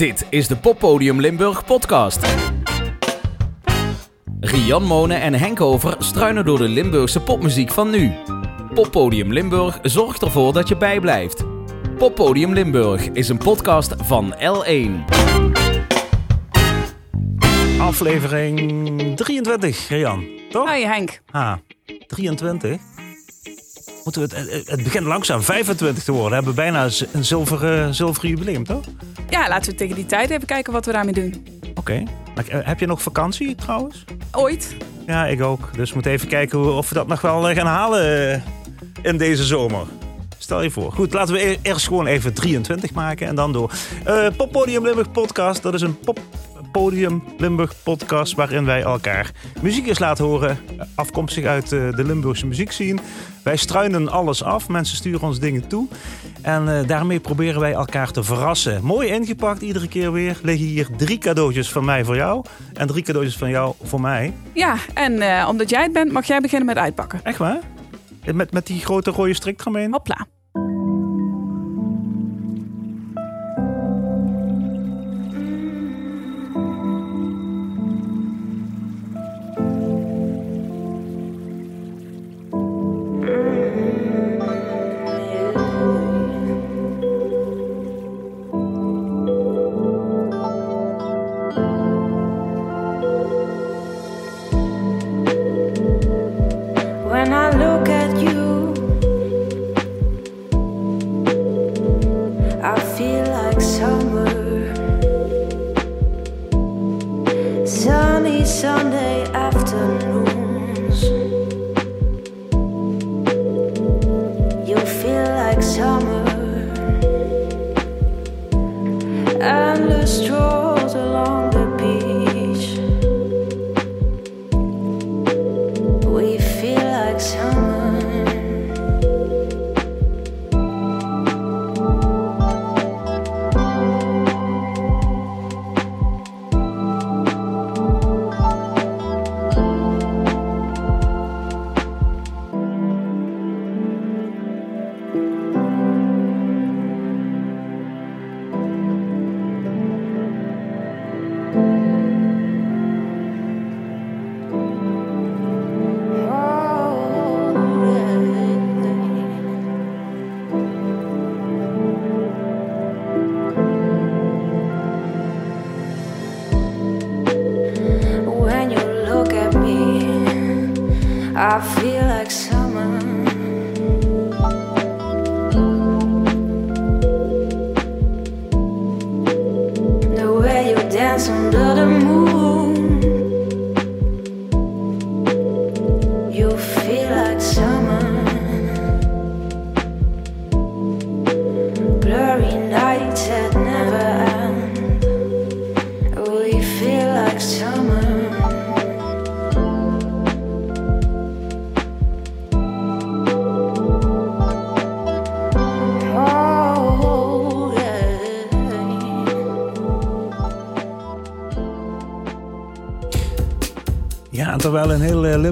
Dit is de Poppodium Limburg podcast. Rian Monen en Henk Over struinen door de Limburgse popmuziek van nu. Poppodium Limburg zorgt ervoor dat je bijblijft. Poppodium Limburg is een podcast van L1. Aflevering 23, Rian. Toch? Hoi Henk. Ah, 23. Moeten we het, het begint langzaam 25 te worden. We hebben bijna een zilveren, zilveren jubileum, toch? Ja, laten we tegen die tijd even kijken wat we daarmee doen. Oké. Okay. Heb je nog vakantie trouwens? Ooit. Ja, ik ook. Dus we moeten even kijken of we dat nog wel eh, gaan halen eh, in deze zomer. Stel je voor. Goed, laten we eerst gewoon even 23 maken en dan door. Uh, Pop Podium Limburg podcast. Dat is een pop Podium Limburg podcast waarin wij elkaar muziek eens laten horen. Afkomstig uit de Limburgse muziekscene. Wij struinen alles af. Mensen sturen ons dingen toe. En uh, daarmee proberen wij elkaar te verrassen. Mooi ingepakt iedere keer weer. Liggen hier drie cadeautjes van mij voor jou. En drie cadeautjes van jou voor mij. Ja, en uh, omdat jij het bent, mag jij beginnen met uitpakken. Echt waar? Met, met die grote rode strik eromheen? Hopla.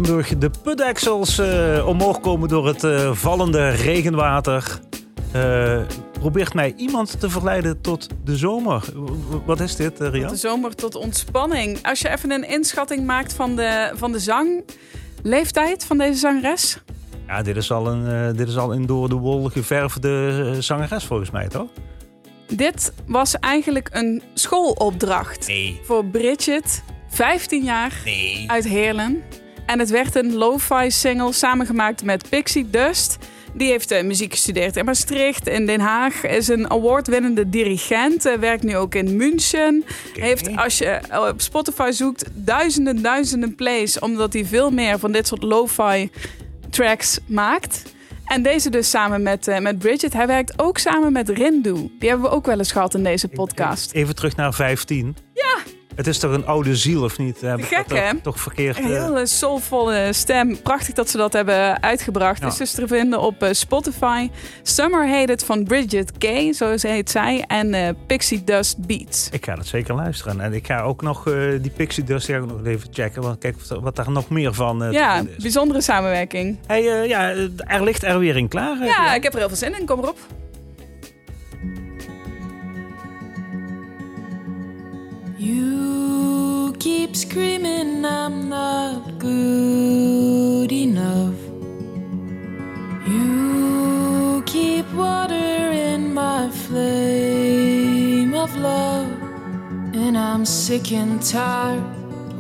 Limburg de putdeksels uh, omhoog komen door het uh, vallende regenwater, uh, probeert mij iemand te verleiden tot de zomer. Wat is dit, Rian? De zomer tot ontspanning. Als je even een inschatting maakt van de, van de zangleeftijd van deze zangeres. Ja, dit is al een, dit is al een door de wol geverfde zangeres volgens mij, toch? Dit was eigenlijk een schoolopdracht nee. voor Bridget 15 jaar nee. uit Heerlen. En het werd een lo-fi single samengemaakt met Pixie Dust. Die heeft uh, muziek gestudeerd in Maastricht, in Den Haag. Is een awardwinnende dirigent. Uh, werkt nu ook in München. Okay. Heeft, als je op Spotify zoekt, duizenden, duizenden plays. Omdat hij veel meer van dit soort lo-fi tracks maakt. En deze dus samen met, uh, met Bridget. Hij werkt ook samen met Rindu. Die hebben we ook wel eens gehad in deze podcast. Even terug naar 15. Het is toch een oude ziel, of niet? Heb Gek, hè? Toch, verkeerd. Een hele soulvolle stem. Prachtig dat ze dat hebben uitgebracht. Ja. Is dus te vinden op uh, Spotify. Summer Hated van Bridget Kay, zo heet zij. En uh, Pixie Dust Beats. Ik ga dat zeker luisteren. En ik ga ook nog uh, die Pixie Dust ja, nog even checken. Want kijk wat daar nog meer van Ja, bijzondere samenwerking. Hey, ja, er ligt er weer in klaar. Ja, ik heb er heel veel zin in. Kom erop. You keep screaming, I'm not good enough. You keep water in my flame of love. And I'm sick and tired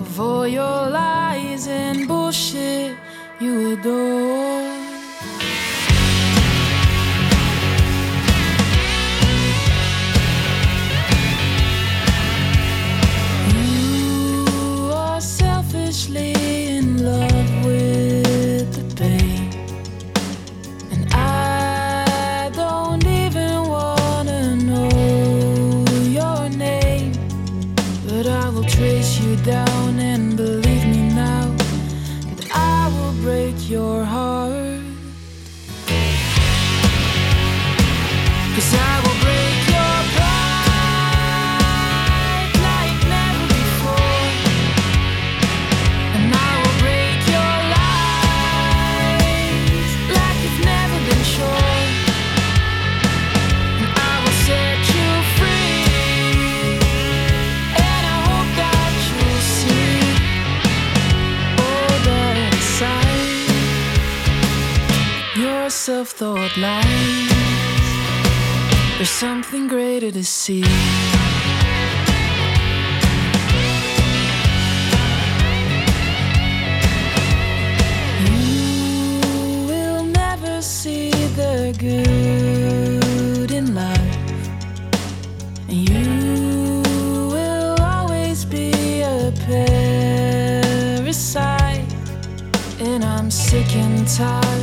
of all your lies and bullshit you adore. Self-thought lies. There's something greater to see. You will never see the good in life. You will always be a parasite. And I'm sick and tired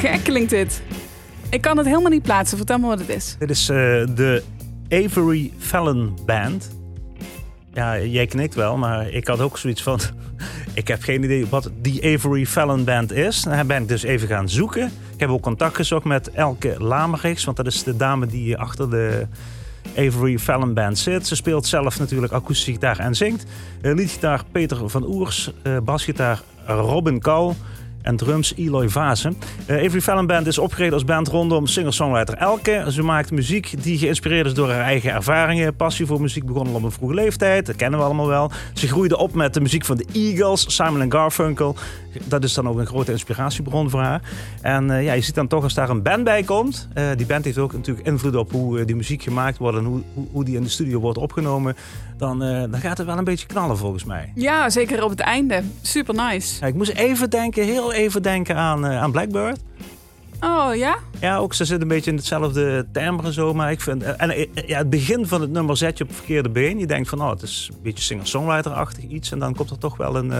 gek klinkt dit. Ik kan het helemaal niet plaatsen. Vertel me wat het is. dit is eh, de Avery Fallon Band. Ja, jij knikt wel, maar ik had ook zoiets van... ik heb geen idee wat die Avery Fallon Band is. Daar ben ik dus even gaan zoeken. Ik heb ook contact gezocht met Elke Lamerichs... want dat is de dame die achter de Avery Fallon Band zit. Ze speelt zelf natuurlijk akoestische gitaar en zingt. Uh, liedgitaar Peter van Oers, uh, basgitaar Robin Kou... en drums Eloy Vazen. Uh, Avery Fallon Band is opgericht als band rondom singer-songwriter Elke. Ze maakt muziek die geïnspireerd is door haar eigen ervaringen. Passie voor muziek begon al op een vroege leeftijd. Dat kennen we allemaal wel. Ze groeide op met de muziek van de Eagles, Simon Garfunkel. Dat is dan ook een grote inspiratiebron voor haar. En uh, ja, je ziet dan toch als daar een band bij komt. Uh, die band heeft ook natuurlijk invloed op hoe uh, die muziek gemaakt wordt en hoe, hoe, hoe, die in de studio wordt opgenomen. Dan, dan gaat het wel een beetje knallen volgens mij. Ja, zeker op het einde. Super nice. Ja, ik moest even denken, heel even denken aan, aan Blackbird. Oh ja? Ja, ook ze zit een beetje in hetzelfde timbre zo. Maar ik vind. En ja, het begin van het nummer zet je op het verkeerde been. Je denkt van, oh, het is een beetje singer-songwriter-achtig iets. En dan komt er toch wel een,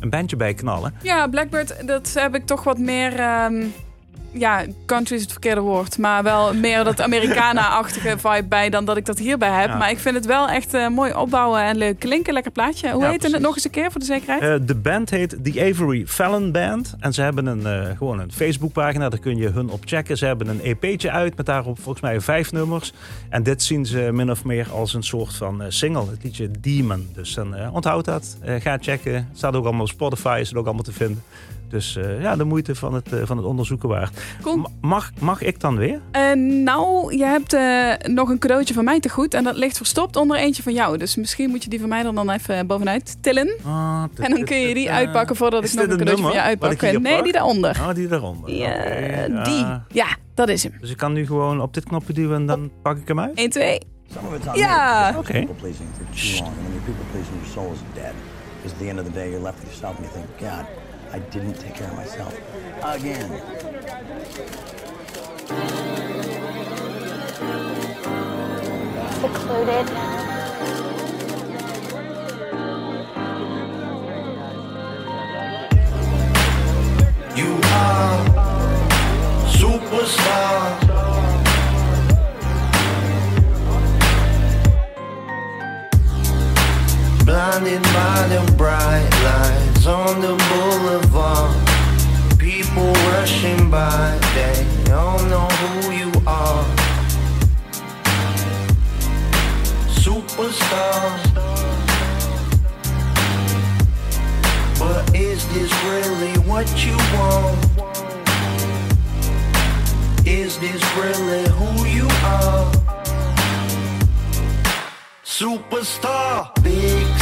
een bandje bij knallen. Ja, Blackbird, dat heb ik toch wat meer... ehm, ja, country is het verkeerde woord. Maar wel meer dat Americana-achtige vibe bij dan dat ik dat hierbij heb. Ja. Maar ik vind het wel echt eh, mooi opbouwen en leuk klinken. Lekker plaatje. Hoe Ja, heet het nog eens een keer voor de zekerheid? Eh, de band heet The Avery Fallon Band. En ze hebben een, eh, gewoon een Facebookpagina, daar kun je hun op checken. Ze hebben een EP'tje uit met daarop volgens mij vijf nummers. En dit zien ze min of meer als een soort van single, het liedje Demon. Dus dan onthoud dat, ga checken. Het staat ook allemaal op Spotify, is het ook allemaal te vinden. Dus eh, ja, de moeite van het, eh, van het onderzoeken waard. Mag, mag ik dan weer? Eh, nou, je hebt eh, nog een cadeautje van mij te goed. En dat ligt verstopt onder eentje van jou. Dus misschien moet je die van mij er dan even bovenuit tillen. Ah, En dan kun je die uitpakken voordat ik nog een cadeautje van je uitpak. Nee, pak? die daaronder. Ah, die daaronder. Ja, die. Ja, dat is hem. Dus ik kan nu gewoon op dit knopje duwen en dan pak ik hem uit? 1, 2. Some of it's on Ja. Oké. People pleasing people your soul is dead. Because at the end of the day, you're left with yourself and you think, God, I didn't take care of myself. Again. secluded. You are superstar. Blinded by the bright lights on the boulevard. People rushing by, they don't know who you are. Superstar. But is this really what you want? Is this really who you are? Superstar, big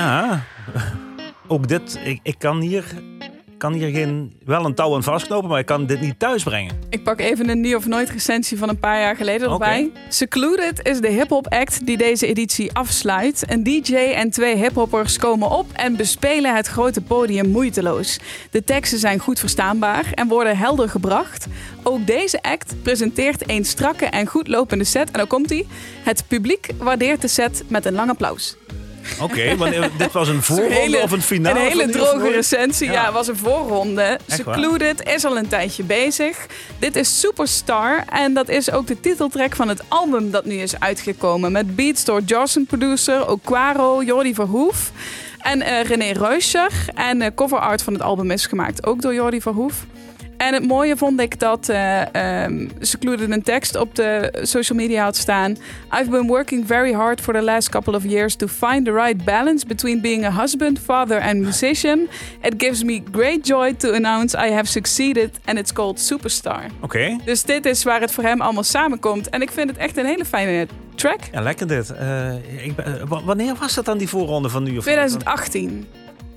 Ja, ook dit. Ik, ik kan hier, kan hier geen, wel een touw aan vastknopen, maar ik kan dit niet thuis brengen. Ik pak even een nieuw of nooit recensie van een paar jaar geleden erbij. Secluded is de hip-hop act die deze editie afsluit. Een DJ en twee hiphoppers komen op en bespelen het grote podium moeiteloos. De teksten zijn goed verstaanbaar en worden helder gebracht. Ook deze act presenteert een strakke en goed lopende set. En dan komt hij. Het publiek waardeert de set met een lang applaus. Oké, want eh, dit was een voorronde hele- of een finale? Een hele droge recensie. Ja, Ja. het was een voorronde. Secluded is al een tijdje bezig. Dit is Superstar. En dat is ook de titeltrack van het album dat nu is uitgekomen. Met beats door Jorsen producer, Oquaro, Jordi Verhoef. En eh, René Reuscher. En eh, cover art van het album is gemaakt ook door Jordi Verhoef. En het mooie vond ik dat eh ehm, Secluded een tekst op de social media had staan. I've been working very hard for the last couple of years to find the right balance between being a husband, father and musician. It gives me great joy to announce I have succeeded and it's called Superstar. Oké, Dus dit is waar het voor hem allemaal samenkomt. En ik vind het echt een hele fijne track. ja, lekker dit. Eh, ik ben- eh, wa- wanneer was dat dan die voorronde van nu of nooit? 2018.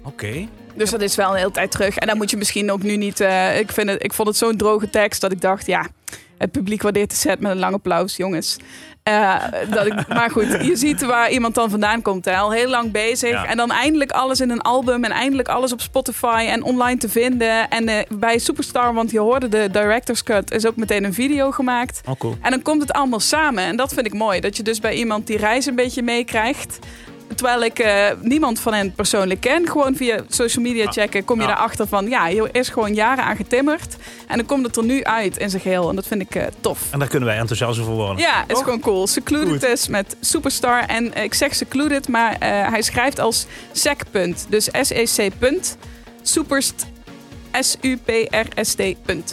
Oké. Dus dat is wel een hele tijd terug. En dan moet je misschien ook nu niet... eh, ik, vind het, ik vond het zo'n droge tekst dat ik dacht... ja, het publiek waardeert de set met een lang applaus, jongens. Eh, dat ik, maar goed, je ziet waar iemand dan vandaan komt. Hè. Al heel lang bezig. Ja. En dan eindelijk alles in een album. En eindelijk alles op Spotify en online te vinden. En eh, bij Superstar, want je hoorde de director's cut... is ook meteen een video gemaakt. Oh, cool. En dan komt het allemaal samen. En dat vind ik mooi. Dat je dus bij iemand die reis een beetje meekrijgt. Terwijl ik eh, niemand van hen persoonlijk ken. Gewoon via social media checken kom je Ja. daarachter van... ja, hier is gewoon jaren aan getimmerd. En dan komt het er nu uit in zijn geheel. En dat vind ik eh, tof. En daar kunnen wij enthousiast over worden. Ja, is Toch? gewoon cool. Secluded Goed. is met Superstar. En ik zeg Secluded, maar eh, hij schrijft als sec. Dus S-E-C. Superst. S-U-P-R-S-T.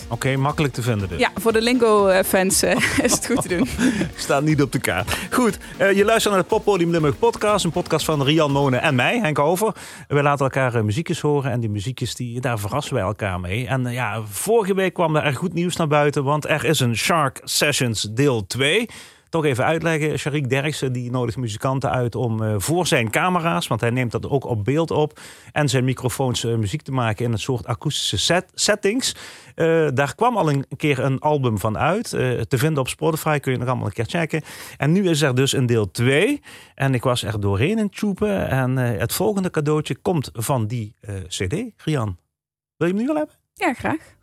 Oké, makkelijk te vinden dus. Ja, voor de Lingo-fans is het goed te doen. Staat niet op de kaart. Goed, eh, je luistert naar de Poppodium Limburg podcast. Een podcast van Rian Monen en mij, Henk Over. We laten elkaar eh, muziekjes horen. En die muziekjes, die, daar verrassen wij elkaar mee. En eh, ja, vorige week kwam er goed nieuws naar buiten. Want er is een Shark Sessions deel 2. Toch even uitleggen. Sharik Derksen die nodigt muzikanten uit om eh, voor zijn camera's, want hij neemt dat ook op beeld op, en zijn microfoons eh, muziek te maken in een soort akoestische set, settings. Eh, daar kwam al een keer een album van uit. te vinden op Spotify kun je nog allemaal een keer checken. En nu is er dus een deel 2. En ik was er doorheen in tjoepen. En het volgende cadeautje komt van die CD. Rian, wil je hem nu al hebben? Ja, graag.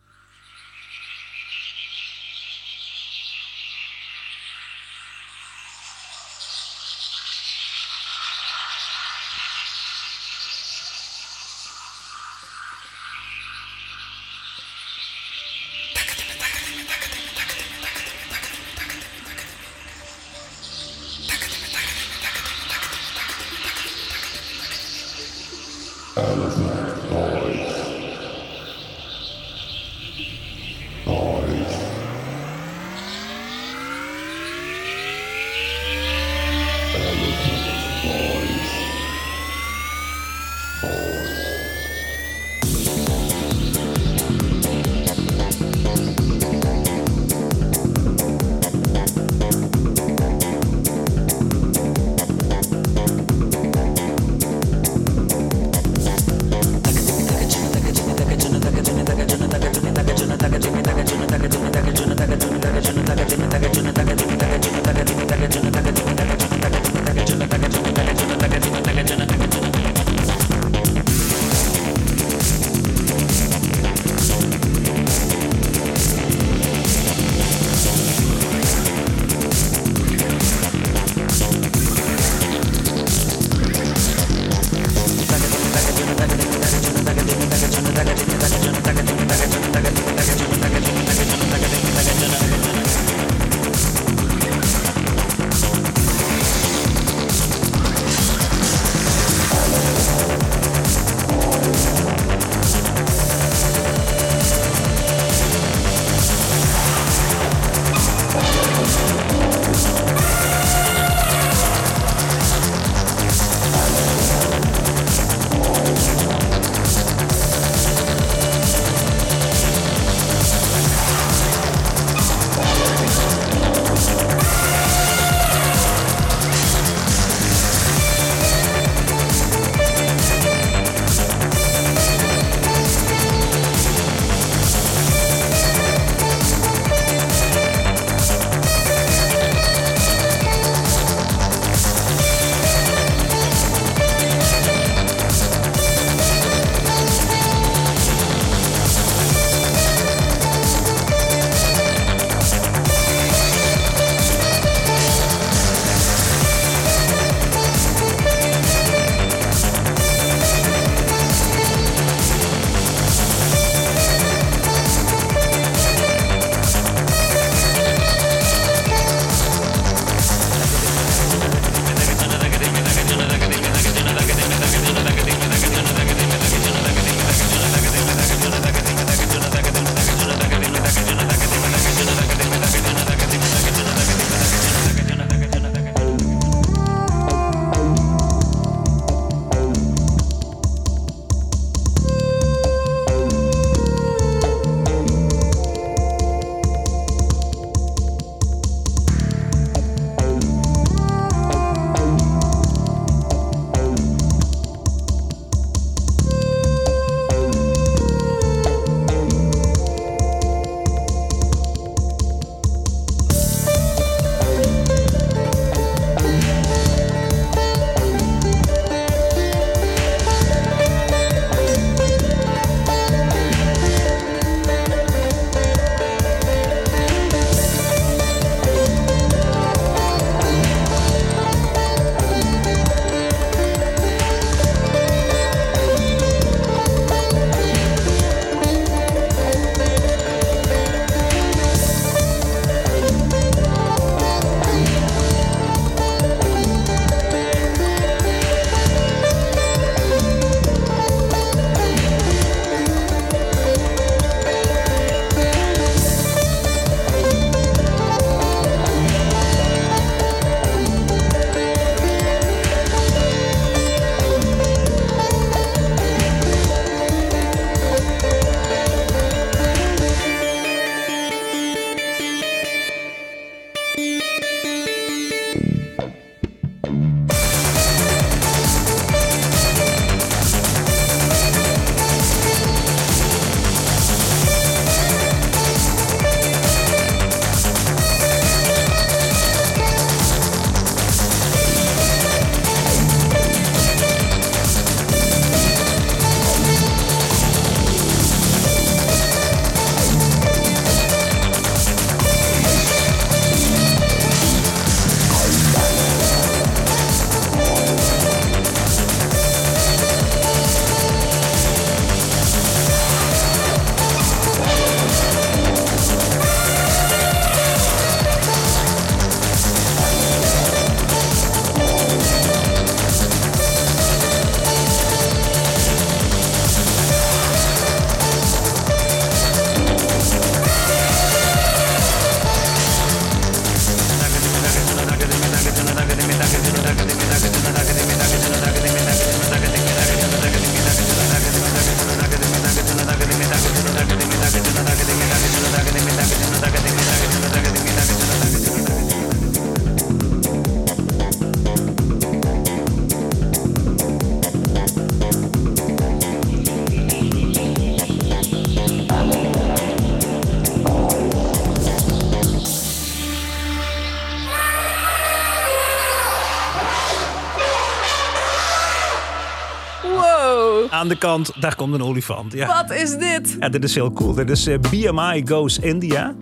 Aan de kant, daar komt een olifant. Ja. Wat is dit? Ja, dit is heel cool. Dit is eh, BMI Goes India.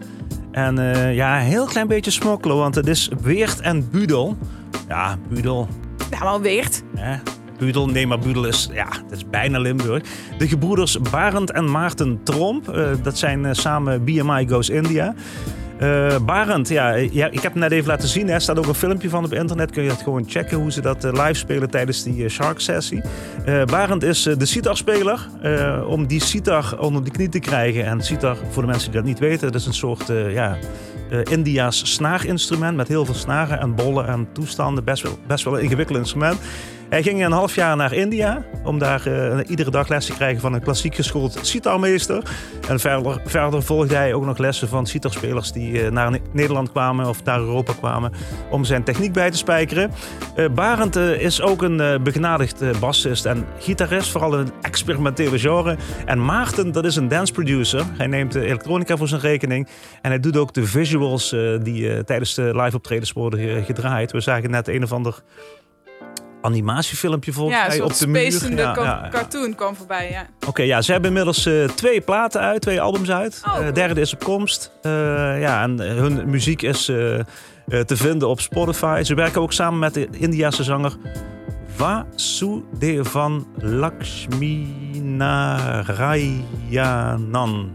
En eh, ja, een heel klein beetje smokkelen, want het is Weert en Budel. Ja, Budel. Ja, maar Weert. Hè? Budel, nee, maar Budel is, ja, dat is bijna Limburg. De gebroeders Barend en Maarten Tromp, eh, dat zijn samen BMI Goes India. Eh Barend, ja, ik heb het net even laten zien. Er staat ook een filmpje van op internet. Kun je dat gewoon checken hoe ze dat eh, live spelen tijdens die eh, Shark-sessie. Eh Barend is de sitar-speler. Om die sitar onder de knie te krijgen. En sitar, voor de mensen die dat niet weten, dat is een soort ja, India's snaarinstrument. Met heel veel snaren en bollen en toestanden. Best wel, best wel een ingewikkeld instrument. Hij ging een half jaar naar India om daar eh, iedere dag les te krijgen van een klassiek geschoold sitarmeester. En verder, verder volgde hij ook nog lessen van sitarspelers die eh, naar Ne- Nederland kwamen of naar Europa kwamen om zijn techniek bij te spijkeren. Eh Barend is ook een begenadigd eh, bassist en gitarist, vooral in een experimentele genre. En Maarten, dat is een dance producer. Hij neemt de elektronica voor zijn rekening en hij doet ook de visuals die tijdens de live optredens worden ge- gedraaid. We zagen net een of ander animatiefilmpje volgens Ja, een mij op de muur. Ja, ca- ja, ja. cartoon kwam voorbij, ja. Oké, ja, ze hebben inmiddels eh, twee platen uit, twee albums uit. Oh, Eh, derde is op komst. Eh, ja, en hun muziek is te vinden op Spotify. Ze werken ook samen met de Indiase zanger Vasudevan Lakshminarayanan.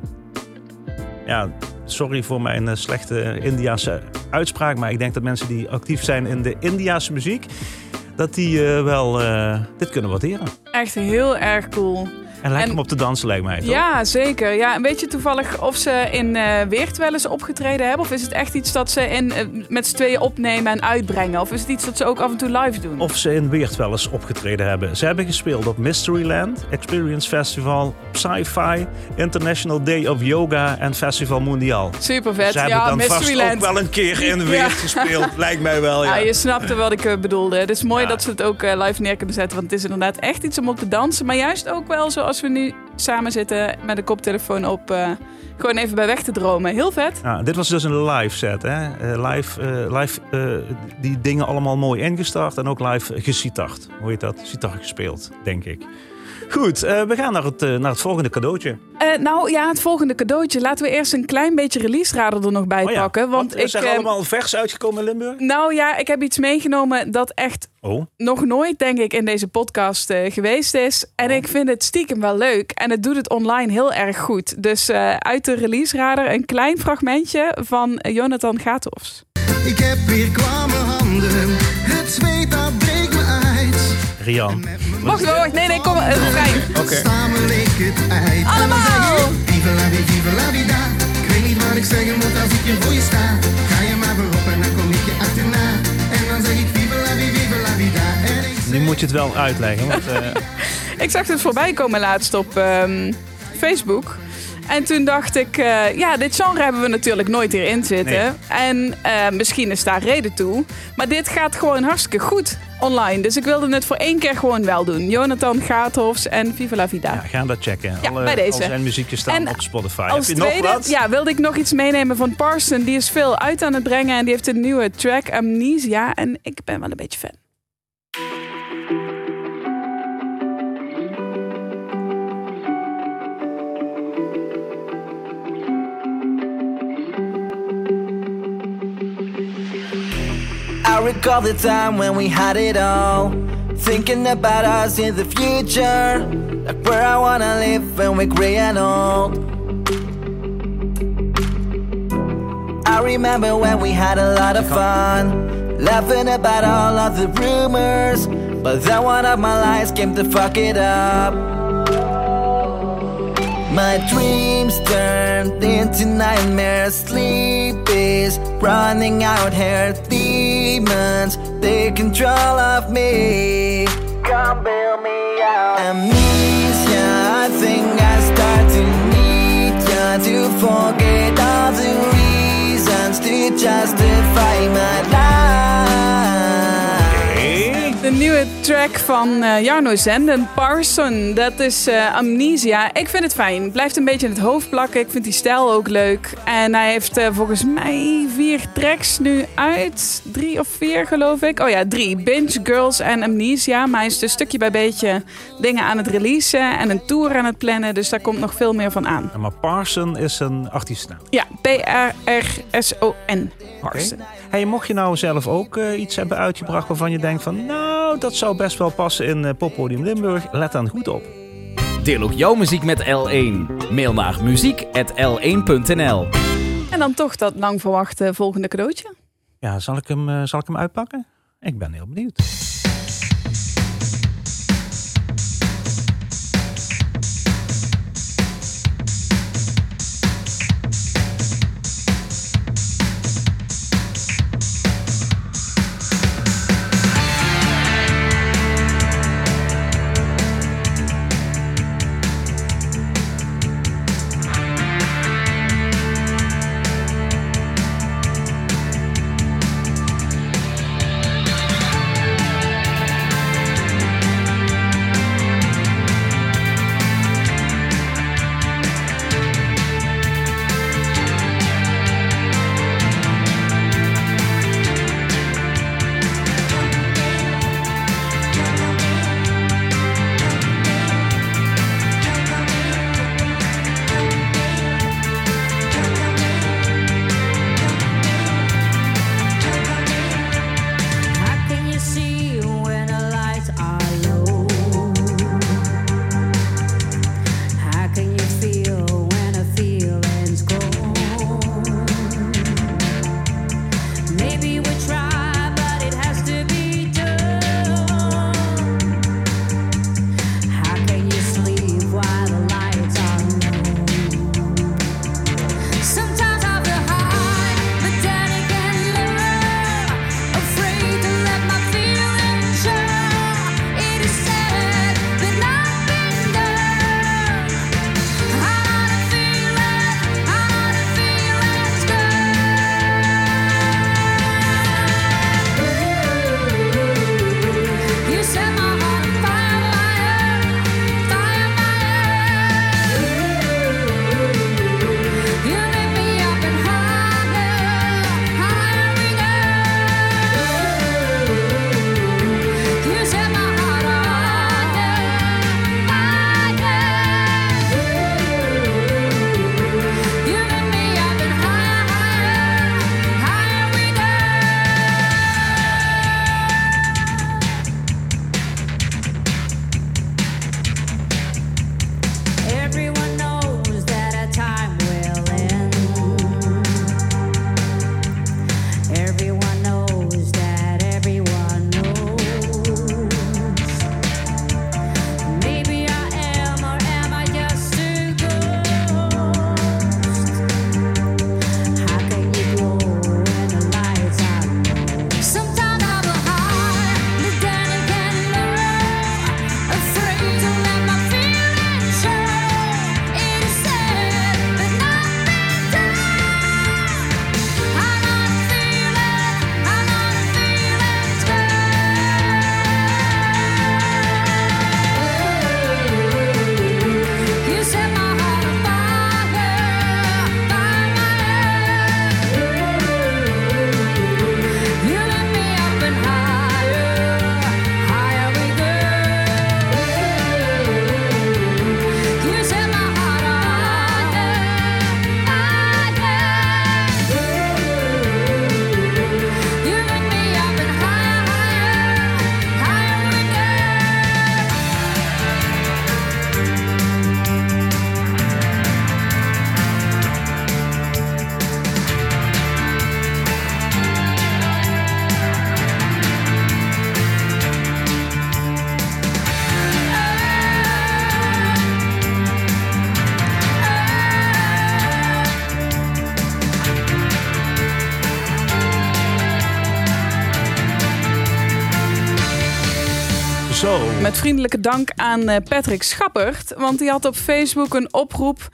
Ja, sorry voor mijn slechte Indiase uitspraak, maar ik denk dat mensen die actief zijn in de Indiase muziek, dat die eh, wel eh, dit kunnen waarderen. Echt heel erg cool. En lekker En- om op te dansen lijkt mij, toch? Ja, zeker. Ja, weet je toevallig of ze in eh Weert wel eens opgetreden hebben? Of is het echt iets dat ze in, eh, met z'n tweeën opnemen en uitbrengen? Of is het iets dat ze ook af en toe live doen? Of ze in Weert wel eens opgetreden hebben. Ze hebben gespeeld op Mysteryland, Experience Festival, Sci-Fi, International Day of Yoga en Festival Mondial. Super vet. Ze hebben ja, dan vast Mysteryland. ook wel een keer in Weert Ja. gespeeld, lijkt mij wel. Ja. Ja, je snapte wat ik eh, bedoelde. Het is mooi Ja. dat ze het ook live neer kunnen zetten. Want het is inderdaad echt iets om op te dansen. Maar juist ook wel zoals we nu samen zitten met een koptelefoon op. eh, gewoon even bij weg te dromen. Heel vet. Ja, dit was dus een live set. Hè? Eh, live eh, live die dingen allemaal mooi ingestart en ook live gesitard. Hoe heet dat? Sitar gespeeld, denk ik. Goed, eh, we gaan naar het, eh, naar het volgende cadeautje. Eh, nou ja, het volgende cadeautje. Laten we eerst een klein beetje release radar er nog bij Oh ja, pakken. Want is ik. er allemaal vers uitgekomen in Limburg? nou ja, ik heb iets meegenomen dat echt Oh, nog nooit, denk ik, in deze podcast geweest is. En ik vind het stiekem wel leuk. En het doet het online heel erg goed. Dus eh, uit de release radar een klein fragmentje van Jonathan Gatofs. Ik heb weer kwamme handen, het zweet dat. Rian. Wacht, wacht, wacht. Nee, nee, kom. Het refrein. Oké. Allemaal! Viva la vida, viva la vida. Ik weet niet wat ik zeggen moet als ik hier voor je sta. Ga je maar voorop en dan kom ik je achterna. En dan zeg ik viva la vida, viva la vida. Nu moet je het wel uitleggen. Want, eh, Ik zag het voorbij komen laatst op ehm, Facebook. En toen dacht ik, eh, ja, dit genre hebben we natuurlijk nooit hierin zitten. En eh, misschien is daar reden toe. Maar dit gaat gewoon hartstikke goed online. Dus ik wilde het voor één keer gewoon wel doen. Jonathan Gaathofs en Viva la Vida. Ja, ga dat checken. Ja, Alle, bij deze. Al zijn muziekjes staan En op Spotify. Als Heb je nog tweede wat? ja, wilde ik nog iets meenemen van Parson. Die is veel uit aan het brengen. En die heeft een nieuwe track, Amnesia. En ik ben wel een beetje fan. I recall the time when we had it all. Thinking about us in the future. Like where I wanna live when we're gray and old. I remember when we had a lot of fun. Laughing about all of the rumors. But then one of my lies came to fuck it up. My dreams turned into nightmares. Sleep is running out here. Demons take control of me. Come bail me out. Amnesia, I think I start to need ya to forget all the reasons to justify my life. Nieuwe track van eh, Jarno Zenden, Parson. Dat is eh, Amnesia. Ik vind het fijn. Blijft een beetje in het hoofd plakken. Ik vind die stijl ook leuk. En hij heeft eh, volgens mij vier tracks nu uit. Drie of vier, geloof ik. Oh ja, drie. Binge, Girls en Amnesia. Maar hij is dus stukje bij beetje dingen aan het releasen. En een tour aan het plannen. Dus daar komt nog veel meer van aan. Maar Parson is een artiestennaam. Ja, P-R-R-S-O-N. Parson. Hey, mocht je nou zelf ook iets hebben uitgebracht waarvan je denkt van... nou, dat zou best wel passen in uh, Poppodium Limburg, let dan goed op. Deel ook jouw muziek met L1. Mail naar muziek.l1.nl En dan toch dat lang verwachte volgende cadeautje. Ja, zal ik hem, eh, zal ik hem uitpakken? Ik ben heel benieuwd. Met vriendelijke dank aan eh, Patrick Schappert. Want die had op Facebook een oproep.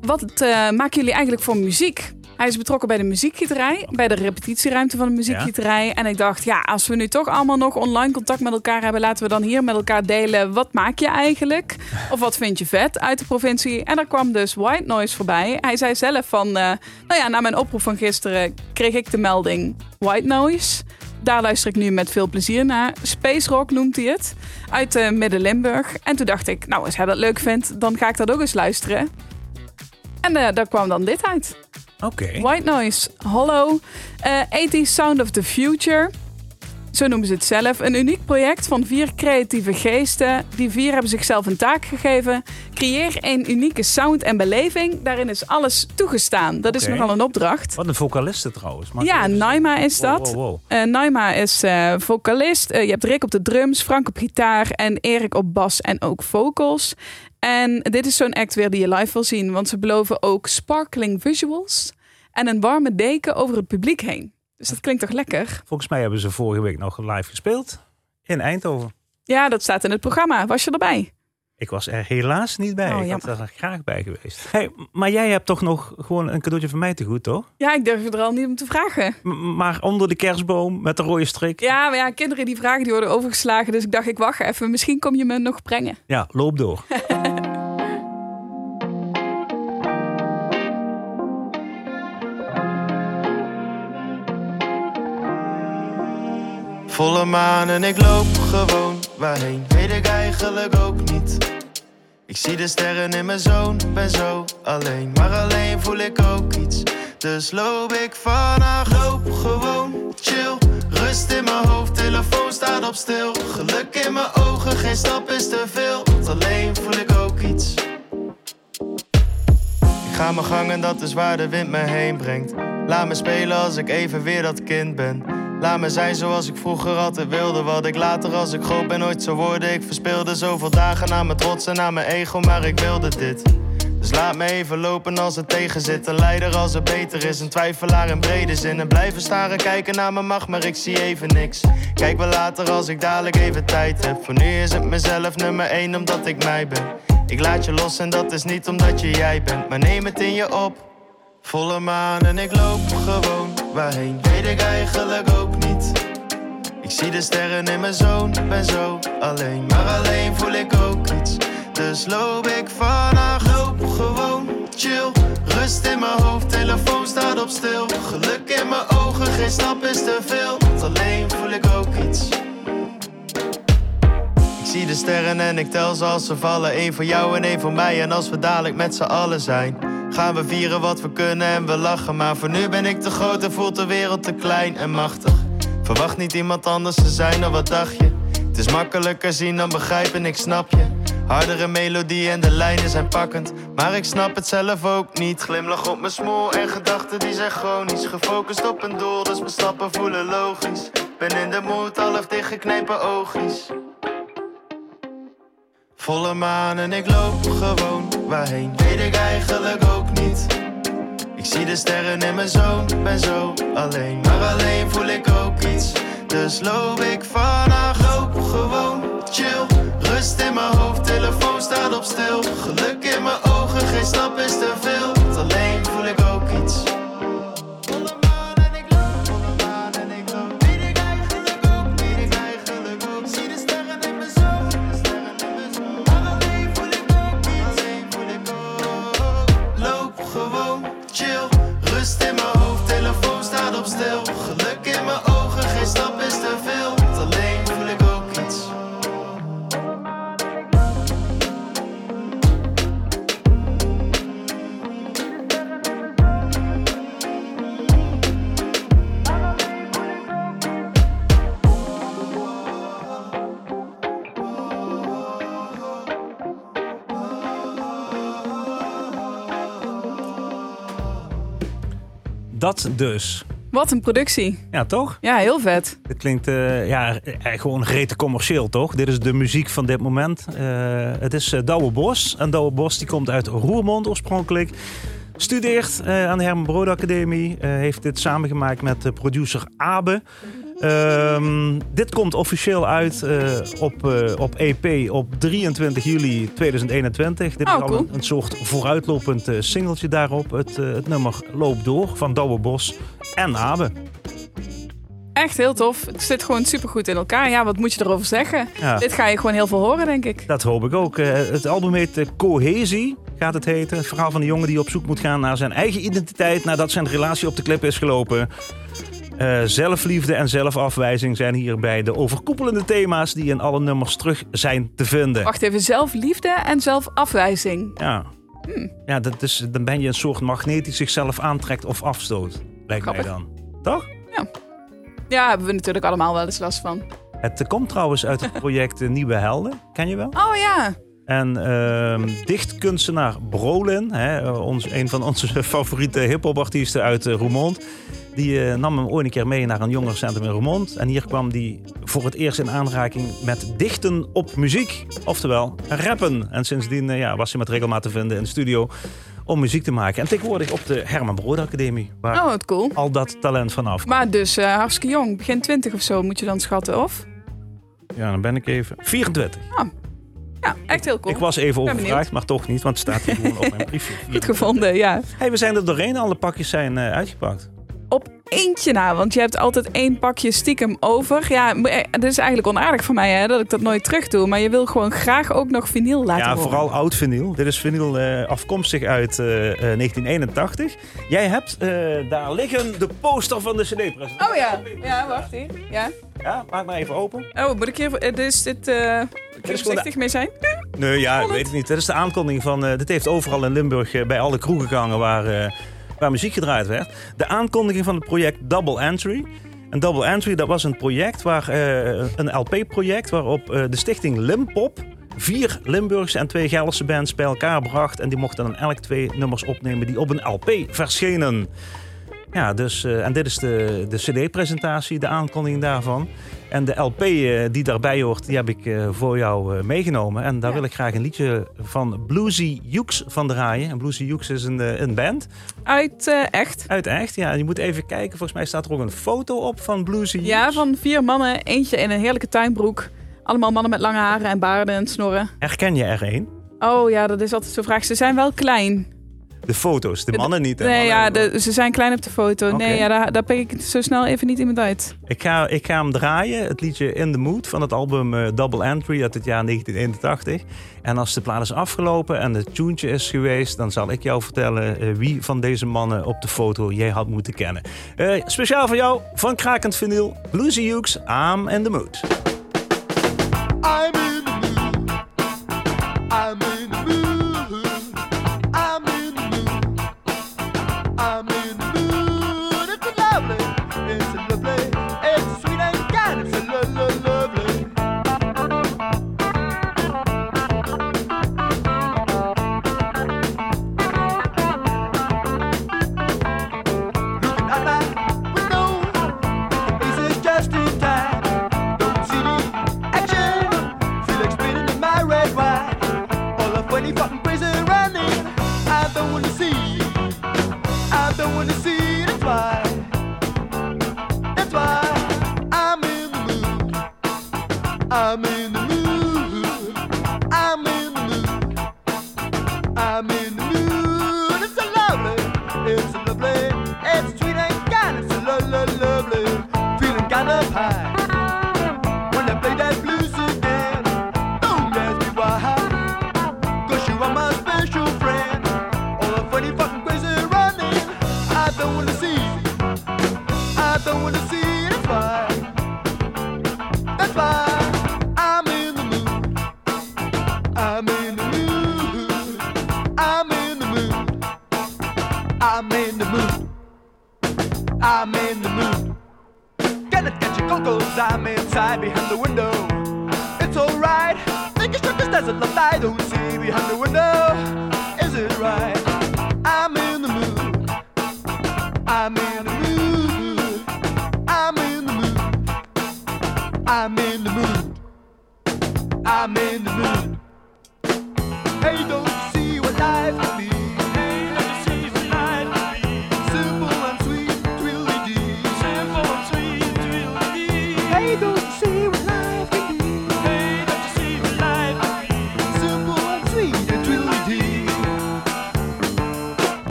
Wat eh, maken jullie eigenlijk voor muziek? Hij is betrokken bij de muziekgieterij, bij de repetitieruimte van de muziekgieterij. En ik dacht, ja, als we nu toch allemaal nog online contact met elkaar hebben, laten we dan hier met elkaar delen. Wat maak je eigenlijk? Of wat vind je vet uit de provincie? En daar kwam dus White Noise voorbij. Hij zei zelf van, eh, nou ja, na mijn oproep van gisteren kreeg ik de melding White Noise. Daar luister ik nu met veel plezier naar. Space Rock noemt hij het. Uit eh, Midden-Limburg. En toen dacht ik, nou, als hij dat leuk vindt, dan ga ik dat ook eens luisteren. En eh, daar kwam dan dit uit. Oké. White Noise, Hollow, eh 80 Sound of the Future. Zo noemen ze het zelf. Een uniek project van vier creatieve geesten. Die vier hebben zichzelf een taak gegeven. Creëer een unieke sound en beleving. Daarin is alles toegestaan. Dat is nogal een opdracht. Wat een vocaliste trouwens. Mag Ja, Naima is dat. wow, wow. Eh, Naima is eh, vocalist. Eh, je hebt Rick op de drums, Frank op gitaar en Erik op bas en ook vocals. En dit is zo'n act weer die je live wil zien, want ze beloven ook sparkling visuals en een warme deken over het publiek heen. Dus dat klinkt toch lekker? Volgens mij hebben ze vorige week nog live gespeeld in Eindhoven. Ja, dat staat in het programma. Was je erbij? Ik was er helaas niet bij. Oh, ik had er graag bij geweest. Hey, maar jij hebt toch nog gewoon een cadeautje van mij te goed, toch? Ja, ik durf er al niet om te vragen. M- maar onder de kerstboom met de rode strik. Ja, maar ja, kinderen die vragen die worden overgeslagen. Dus ik dacht, ik wacht even. Misschien kom je me nog brengen. Ja, loop door. Volle maan en ik loop gewoon waarheen, weet ik eigenlijk ook niet. Ik zie de sterren in mijn zoon, ben zo alleen, maar alleen voel ik ook iets. Dus loop ik vannacht, loop gewoon chill. Rust in mijn hoofd, telefoon staat op stil. Geluk in mijn ogen, geen stap is te veel. Want alleen voel ik ook iets. Ik ga mijn gang en dat is waar de wind me heen brengt. Laat me spelen als ik even weer dat kind ben. Laat me zijn zoals ik vroeger altijd wilde. Wat ik later als ik groot ben nooit zou worden. Ik verspeelde zoveel dagen aan mijn trots en aan mijn ego, maar ik wilde dit. Dus laat me even lopen als het tegen zit. Een leider als het beter is. Een twijfelaar in brede zin. En blijven staren, kijken naar mijn macht, maar ik zie even niks. Kijk wel later als ik dadelijk even tijd heb. Voor nu is het mezelf nummer één omdat ik mij ben. Ik laat je los en dat is niet omdat je jij bent. Maar neem het in je op. Volle maan en ik loop gewoon waarheen. Weet ik eigenlijk ook niet. Ik zie de sterren in mijn zoon, ben zo alleen. Maar alleen voel ik ook iets. Dus loop ik vannacht, loop gewoon chill. Rust in mijn hoofd, telefoon staat op stil. Geluk in mijn ogen, geen stap is te veel. Want alleen voel ik ook iets. Ik zie de sterren en ik tel ze als ze vallen. Eén voor jou en één voor mij. En als we dadelijk met z'n allen zijn, gaan we vieren wat we kunnen en we lachen. Maar voor nu ben ik te groot en voelt de wereld te klein en machtig. Verwacht niet iemand anders te zijn dan wat dacht je. Het is makkelijker zien dan begrijpen, ik snap je. Hardere melodie en de lijnen zijn pakkend. Maar ik snap het zelf ook niet. Glimlach op mijn smoel en gedachten die zijn chronisch. Gefocust op een doel, dus mijn stappen voelen logisch. Ben in de moed, half dichtgeknepen oogjes. Volle maan en ik loop gewoon waarheen. Weet ik eigenlijk ook niet. Ik zie de sterren in mijn zoon, ben zo alleen. Maar alleen voel ik ook iets. Dus loop ik vannacht, loop gewoon chill. Rust in mijn hoofd, telefoon staat op stil. Geluk in mijn Dat dus. Wat een productie. Ja, toch? Ja, heel vet. Het klinkt eh, ja, eh, gewoon rete commercieel, toch? Dit is de muziek van dit moment. Eh, het is uh, Douwe Bos. En Douwe Bos die komt uit Roermond oorspronkelijk. Studeert aan de Herman Brood Academie. Heeft dit samengemaakt met de producer Abe. Ehm, dit komt officieel uit eh, op, eh, op EP op 23 juli 2021. Dit Oh, is al cool. een, een soort vooruitlopend eh, singeltje daarop. Het, het nummer Loop Door van Douwe Bos en Abe. Echt heel tof. Het zit gewoon supergoed in elkaar. Ja, wat moet je erover zeggen? Ja. Dit ga je gewoon heel veel horen, denk ik. Dat hoop ik ook. Het album heet Cohesie, gaat het heten. Het verhaal van een jongen die op zoek moet gaan naar zijn eigen identiteit... nadat zijn relatie op de klip is gelopen. Eh, zelfliefde en zelfafwijzing zijn hierbij de overkoepelende thema's... die in alle nummers terug zijn te vinden. Wacht even, zelfliefde en zelfafwijzing. Ja, Hmm. ja dat is, dan ben je een soort magneet die zichzelf aantrekt of afstoot. Lijkt mij dan. Toch? Ja, hebben we natuurlijk allemaal wel eens last van. Het eh, komt trouwens uit het project eh, Nieuwe Helden. Ken je wel? Oh ja. En ehm, dichtkunstenaar Brolin, hè, ons, een van onze favoriete hip-hop-artiesten uit uh, Roermond. Die eh, nam hem ooit een keer mee naar een jongerencentrum in Roermond. En hier kwam hij voor het eerst in aanraking met dichten op muziek. Oftewel, rappen. En sindsdien eh, ja, was hij met regelmaat te vinden in de studio om muziek te maken. En tegenwoordig op de Herman Brood Academie. Waar Oh, wat cool. al dat talent vanaf. Maar dus eh, hartstikke jong. Begin 20 of zo moet je dan schatten, of? Ja, dan ben ik even 24. Ja, echt heel cool. Ik was even Ben overvraagd, maar toch niet, want het staat hier gewoon op mijn briefje. Goed gevonden, ja. Hey, we zijn er doorheen, alle pakjes zijn eh, uitgepakt. Eentje na, want je hebt altijd één pakje stiekem over. Ja, eh, het is eigenlijk onaardig van mij hè, dat ik dat nooit terug doe. Maar je wil gewoon graag ook nog vinyl laten ja, horen. vooral oud vinyl. Dit is vinyl eh, afkomstig uit eh, eh, 1981. Jij hebt daar liggen de poster van de CD-presentatie. Oh ja, ja, wacht hier. Ja. Ja, maak maar even open. Oh, moet ik hier... Is dit... eh gewoon voorzichtig mee zijn? Nee, ja, ik weet het niet. Dit is de aankondiging van... dit heeft overal in Limburg bij alle kroegen gehangen waar, waar muziek gedraaid werd. De aankondiging van het project Double Entry. En Double Entry, dat was een project, waar, eh, een LP-project... waarop eh, de stichting Limpop vier Limburgse en twee Gelderse bands bij elkaar bracht. En die mochten dan elk twee nummers opnemen die op een LP verschenen. Ja, dus, eh, en dit is de, de CD-presentatie, de aankondiging daarvan. En de LP eh, die daarbij hoort, die heb ik eh, voor jou eh, meegenomen. En daar Ja. wil ik graag een liedje van Bluesy Jukes van draaien. En Bluesy Jukes is een, een band Uit echt. uit echt. Ja, je moet even kijken. Volgens mij staat er ook een foto op van Bluesy Jukes. Ja, van vier mannen. Eentje in een heerlijke tuinbroek. Allemaal mannen met lange haren en baarden en snorren. Herken je er een? Oh ja, dat is altijd zo'n vraag. Ze zijn wel klein. De foto's, de mannen niet. Nee, ja, de, ze zijn klein op de foto. Nee, ja, daar, daar pik ik zo snel even niet iemand uit. Ik ga, ik ga hem draaien, het liedje In The Mood van het album eh, Double Entry uit het jaar 1981. En als de plaat is afgelopen en het tuentje is geweest, dan zal ik jou vertellen eh, wie van deze mannen op de foto jij had moeten kennen. Eh, speciaal voor jou, van Krakend Vinyl, Bluesy Hughes, I'm In The Mood. I'm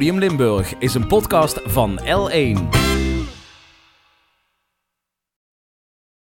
Poppodium Limburg is een podcast van L1.